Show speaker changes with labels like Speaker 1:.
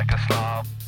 Speaker 1: like a slob.